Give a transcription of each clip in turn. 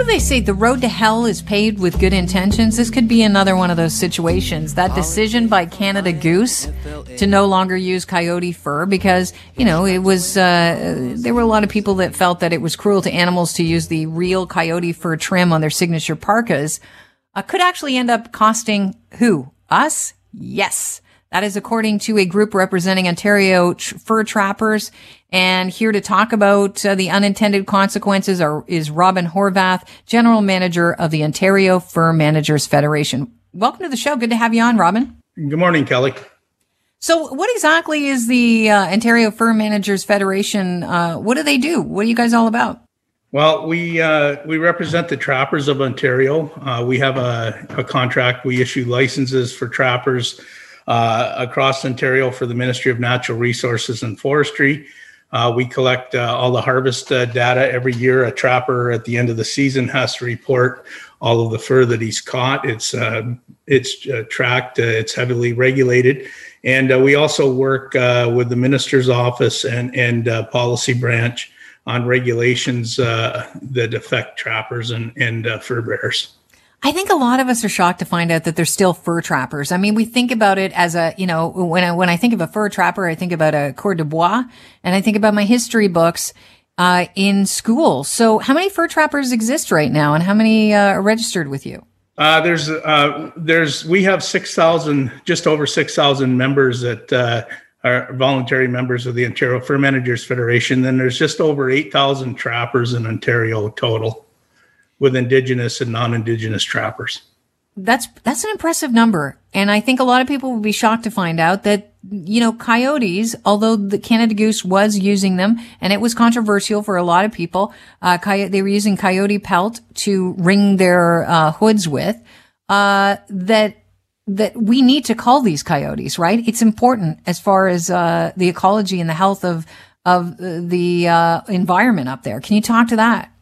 what do they say? The road to hell is paved with good intentions. This could be another one of those situations. That decision by Canada Goose to no longer use coyote fur because, you know, it was, uh, there were a lot of people that felt that it was cruel to animals to use the real coyote fur trim on their signature parkas, uh, could actually end up costing who? Us? Yes. That is according to a group representing Ontario tr- fur trappers. And here to talk about uh, the unintended consequences are, is Robin Horner, General Manager of the Ontario Fur Managers Federation. Welcome to the show. Good to have you on, Robin. Good morning, Kelly. So, what exactly is the uh, Ontario Fur Managers Federation? Uh, what do they do? What are you guys all about? Well, we uh, we represent the trappers of Ontario. Uh, we have a, a, contract. We issue licenses for trappers uh, across Ontario for the Ministry of Natural Resources and Forestry. Uh, we collect uh, all the harvest uh, data every year. A trapper at the end of the season has to report all of the fur that he's caught. It's it's tracked. it's heavily regulated, and we also work with the minister's office and and policy branch on regulations that affect trappers and and fur bearers. I think a lot of us are shocked to find out that they're still fur trappers. I mean, we think about it as a, you know, when I, when I think of a fur trapper, I think about a coureur de bois and I think about my history books, uh, in school. So how many fur trappers exist right now and how many, uh, are registered with you? Uh, there's, uh, there's, we have 6,000, just over 6,000 members that, uh, are voluntary members of the Ontario Fur Managers Federation. Then there's just over 8,000 trappers in Ontario total with indigenous and non-indigenous trappers. That's that's an impressive number, and I think a lot of people will be shocked to find out that you know coyotes, although the Canada Goose was using them, and it was controversial for a lot of people. Uh, coyote, they were using coyote pelt to ring their uh, hoods with. Uh, that that we need to call these coyotes, right? It's important as far as uh, the ecology and the health of of the uh, environment up there. Can you talk to that?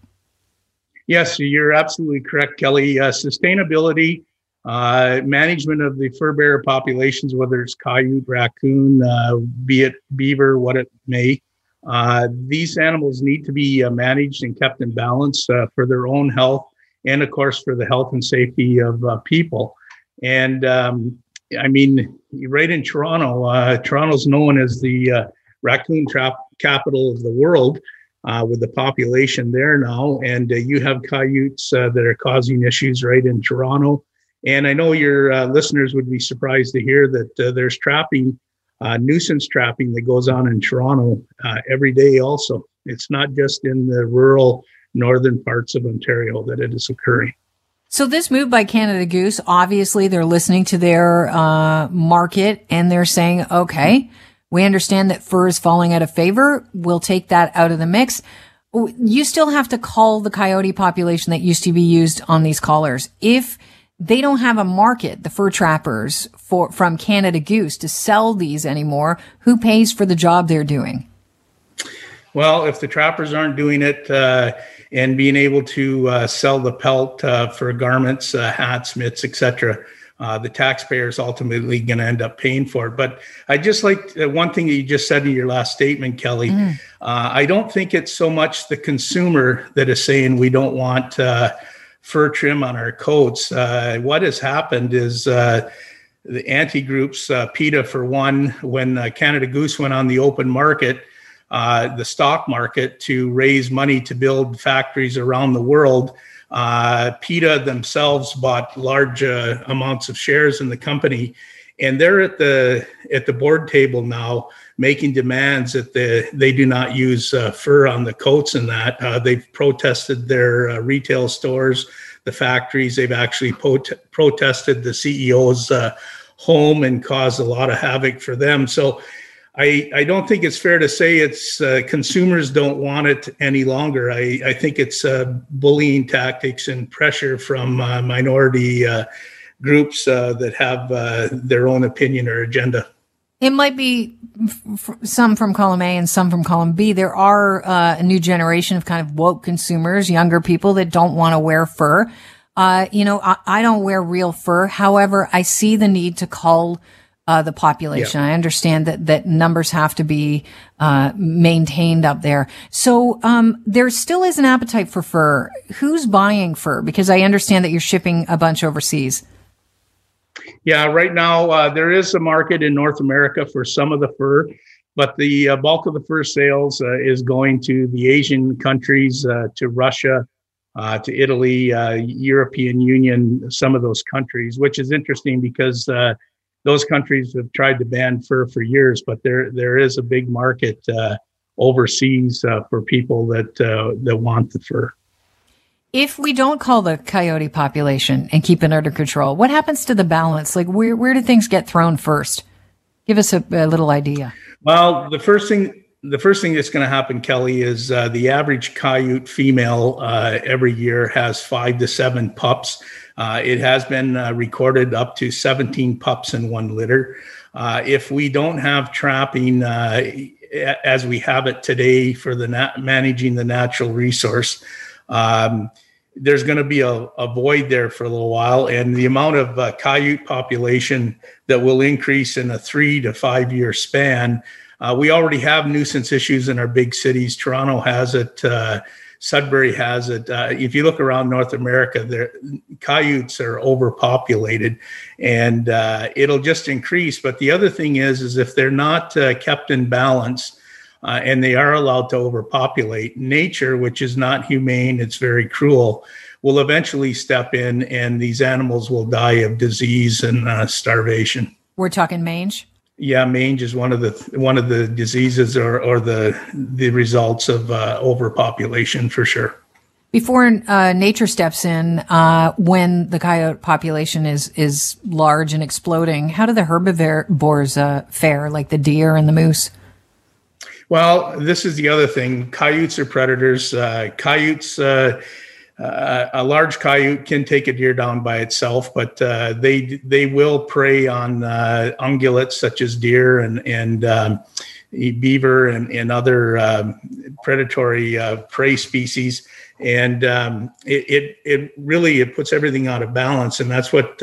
Yes, you're absolutely correct, Kelly. Uh, sustainability, uh, management of the fur bearer populations, whether it's coyote, raccoon, uh, be it beaver, what it may, uh, these animals need to be uh, managed and kept in balance uh, for their own health and, of course, for the health and safety of people. And um, I mean, right in Toronto, Toronto's known as the raccoon trap capital of the world uh, with the population there now. And uh, you have coyotes uh, that are causing issues right in Toronto. And I know your uh, listeners would be surprised to hear that uh, there's trapping, uh, nuisance trapping that goes on in Toronto every day also. It's not just in the rural northern parts of Ontario that it is occurring. So this move by Canada Goose, obviously they're listening to their market and they're saying, okay, we understand that fur is falling out of favor. We'll take that out of the mix. You still have to call the coyote population that used to be used on these collars. If they don't have a market, the fur trappers for, from Canada Goose to sell these anymore, who pays for the job they're doing? Well, if the trappers aren't doing it, uh, and being able to uh, sell the pelt uh, for garments, uh, hats, mitts, etc uh, the taxpayer is ultimately going to end up paying for it. But I just like uh, one thing that you just said in your last statement, Kelly. Mm. Uh, I don't think it's so much the consumer that is saying we don't want uh, fur trim on our coats. Uh, what has happened is uh, the anti groups, PETA for one, when Canada Goose went on the open market. the stock market to raise money to build factories around the world uh, PETA themselves bought large uh, amounts of shares in the company, and they're at the at the board table now making demands that the, they do not use uh, fur on the coats and that. Uh, they've protested their uh, retail stores, the factories. They've actually pot- protested the CEO's uh, home and caused a lot of havoc for them. So I, I don't think it's fair to say it's uh, consumers don't want it any longer. I, I think it's uh, bullying tactics and pressure from uh, minority uh, groups uh, that have uh, their own opinion or agenda. It might be f- some from column A and some from column B. There are a new generation of kind of woke consumers, younger people that don't want to wear fur. you know, I, I don't wear real fur. However, I see the need to call uh, the population. Yeah. I understand that that numbers have to be uh, maintained up there. So um, there still is an appetite for fur. Who's buying fur? Because I understand that you're shipping a bunch overseas. Yeah, right now uh, there is a market in North America for some of the fur, but the uh, bulk of the fur sales uh, is going to the Asian countries, uh, to Russia, uh, to Italy, uh, European Union, some of those countries, which is interesting because those countries have tried to ban fur for years, but there there is a big market overseas for people that that want the fur. If we don't call the coyote population and keep it under control, what happens to the balance? Like where where do things get thrown first? Give us a, a little idea. Well, the first thing the first thing that's going to happen, Kelly, is uh, the average coyote female uh, every year has five to seven pups. Uh, it has been uh, recorded up to 17 pups in one litter. Uh, if we don't have trapping uh, as we have it today for the nat- managing the natural resource, um, there's going to be a, a, void there for a little while, and the amount of uh, coyote population that will increase in a three to five year span. We already have nuisance issues in our big cities. Toronto has it. Sudbury has it. Uh, if you look around North America, coyotes are overpopulated, and uh, it'll just increase. But the other thing is, is if they're not uh, kept in balance, uh, and they are allowed to overpopulate. Nature, which is not humane, it's very cruel, will eventually step in, and these animals will die of disease and uh, starvation. We're talking mange. Yeah, mange is one of the one of the diseases or, or the the results of uh, overpopulation for sure. Before uh, nature steps in, uh, when the coyote population is is large and exploding, how do the herbivores uh, fare, like the deer and the moose? Well, this is the other thing. Coyotes are predators. Uh, coyotes, uh, uh, a large coyote can take a deer down by itself, but uh, they they will prey on uh, ungulates such as deer and and um, beaver and, and other um, predatory uh, prey species. And um, it, it, it really it puts everything out of balance, and that's what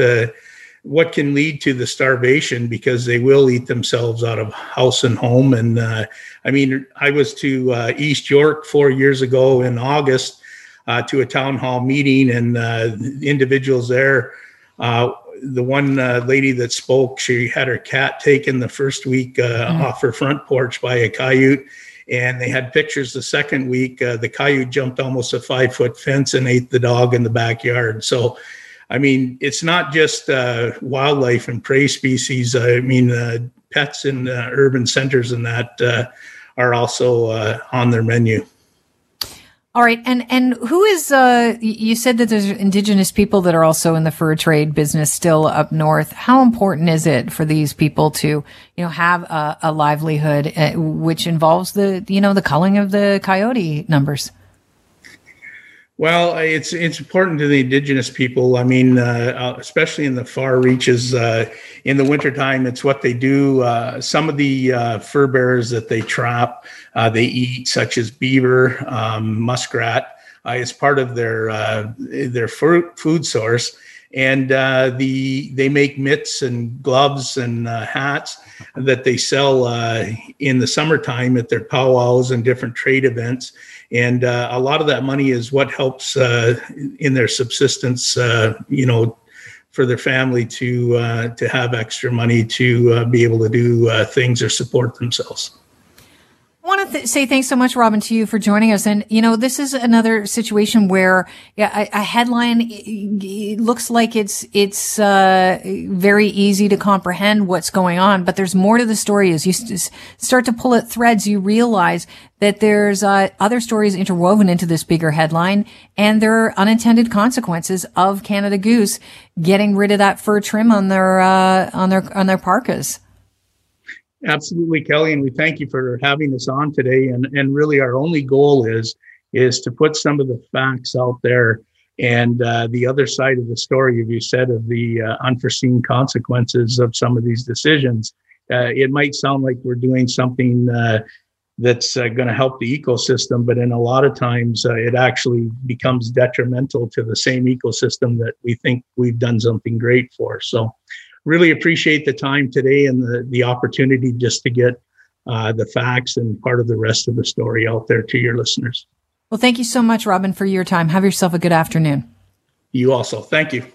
what can lead to the starvation because they will eat themselves out of house and home. And uh, I mean, I was to uh, East York four years ago in August uh, to a town hall meeting, and uh, individuals there. Uh, the one uh, lady that spoke, she had her cat taken the first week mm. off her front porch by a coyote and they had pictures the second week. Uh, the coyote jumped almost a five foot fence and ate the dog in the backyard. So I mean, it's not just uh, wildlife and prey species. I mean, uh, pets in uh, urban centers and that uh, are also uh, on their menu. All right, and and who is? Uh, you said that there's indigenous people that are also in the fur trade business still up north. How important is it for these people to, you know, have a, a livelihood which involves the, you know, the culling of the coyote numbers? Well, it's it's important to the indigenous people. I mean, uh, uh, especially in the far reaches uh, in the wintertime, it's what they do. Uh, some of the uh, fur bearers that they trap, uh, they eat, such as beaver, um, muskrat, is part of their their food source. And the they make mitts and gloves and hats that they sell in the summertime at their powwows and different trade events. And uh, a lot of that money is what helps uh, in their subsistence uh, you know for their family to uh, to have extra money to uh, be able to do uh, things or support themselves want to th- say thanks so much, Robin, to you for joining us. And, you know, this is another situation where yeah, a, a headline it, looks like it's, it's, uh, very easy to comprehend what's going on, but there's more to the story. As you start to pull at threads, you realize that there's, uh, other stories interwoven into this bigger headline and there are unintended consequences of Canada Goose getting rid of that fur trim on their, uh, on their, on their parkas. Absolutely, Kelly, and we thank you for having us on today. And and really, our only goal is is to put some of the facts out there and uh, the other side of the story, as you said, of the uh, unforeseen consequences of some of these decisions. Uh, it might sound like we're doing something uh, that's uh, going to help the ecosystem, but in a lot of times, uh, it actually becomes detrimental to the same ecosystem that we think we've done something great for. So really appreciate the time today and the, the opportunity just to get uh, the facts and part of the rest of the story out there to your listeners. Well, thank you so much, Robin, for your time. Have yourself a good afternoon. You also. Thank you.